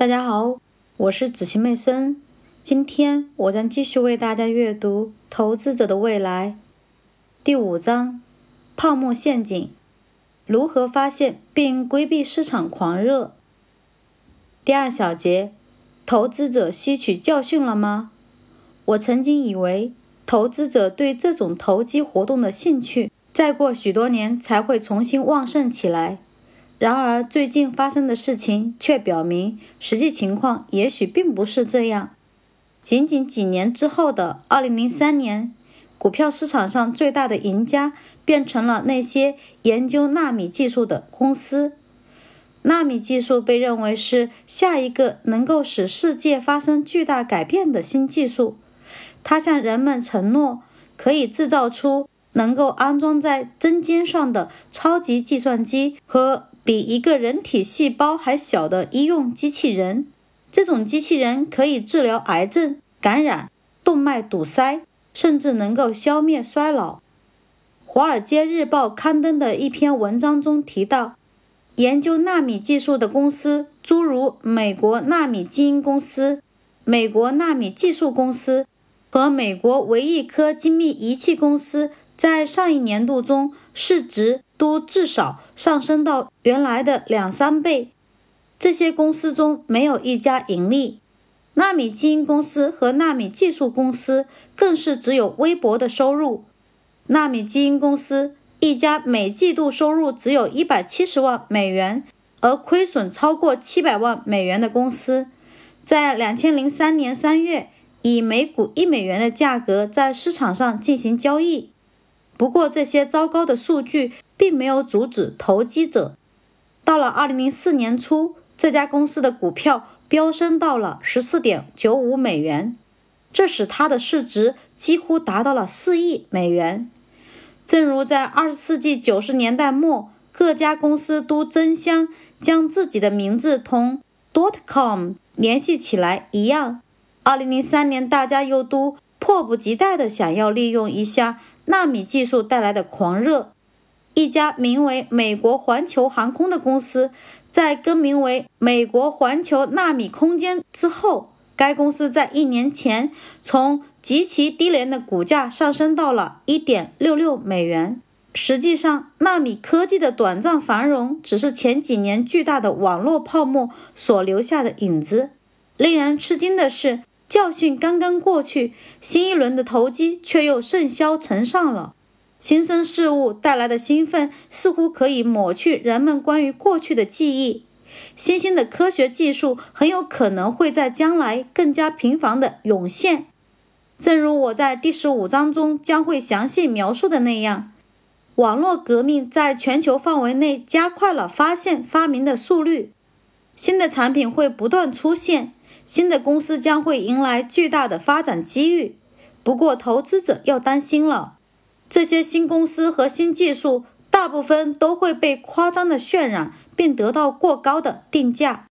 大家好，我是子晴妹森。今天我将继续为大家阅读《投资者的未来》第五章：泡沫陷阱，如何发现并规避市场狂热。第二小节：投资者吸取教训了吗？我曾经以为，投资者对这种投机活动的兴趣，再过许多年才会重新旺盛起来。然而，最近发生的事情却表明，实际情况也许并不是这样。仅仅几年之后的2003年，股票市场上最大的赢家变成了那些研究纳米技术的公司。纳米技术被认为是下一个能够使世界发生巨大改变的新技术。它向人们承诺，可以制造出能够安装在针尖上的超级计算机和。比一个人体细胞还小的医用机器人，这种机器人可以治疗癌症、感染、动脉堵塞，甚至能够消灭衰老。《华尔街日报》刊登的一篇文章中提到，研究纳米技术的公司，诸如美国纳米基因公司、美国纳米技术公司和美国维益科精密仪器公司，在上一年度中市值。都至少上升到原来的两三倍。这些公司中没有一家盈利，纳米基因公司和纳米技术公司更是只有微薄的收入。纳米基因公司一家每季度收入只有一百七十万美元，而亏损超过七百万美元的公司，在两千零三年三月以每股一美元的价格在市场上进行交易。不过，这些糟糕的数据并没有阻止投机者。到了2004年初，这家公司的股票飙升到了14.95美元，这使它的市值几乎达到了4亿美元。正如在20世纪90年代末，各家公司都争相将自己的名字同 .dot com 联系起来一样，2003年大家又都迫不及待地想要利用一下。纳米技术带来的狂热，一家名为美国环球航空的公司，在更名为美国环球纳米空间之后，该公司在一年前从极其低廉的股价上升到了1.66美元。实际上，纳米科技的短暂繁荣只是前几年巨大的网络泡沫所留下的影子。令人吃惊的是。教训刚刚过去，新一轮的投机却又甚嚣尘上了。新生事物带来的兴奋似乎可以抹去人们关于过去的记忆。新兴的科学技术很有可能会在将来更加频繁地涌现。正如我在第十五章中将会详细描述的那样，网络革命在全球范围内加快了发现发明的速率。新的产品会不断出现。新的公司将会迎来巨大的发展机遇，不过投资者要担心了。这些新公司和新技术大部分都会被夸张的渲染，并得到过高的定价。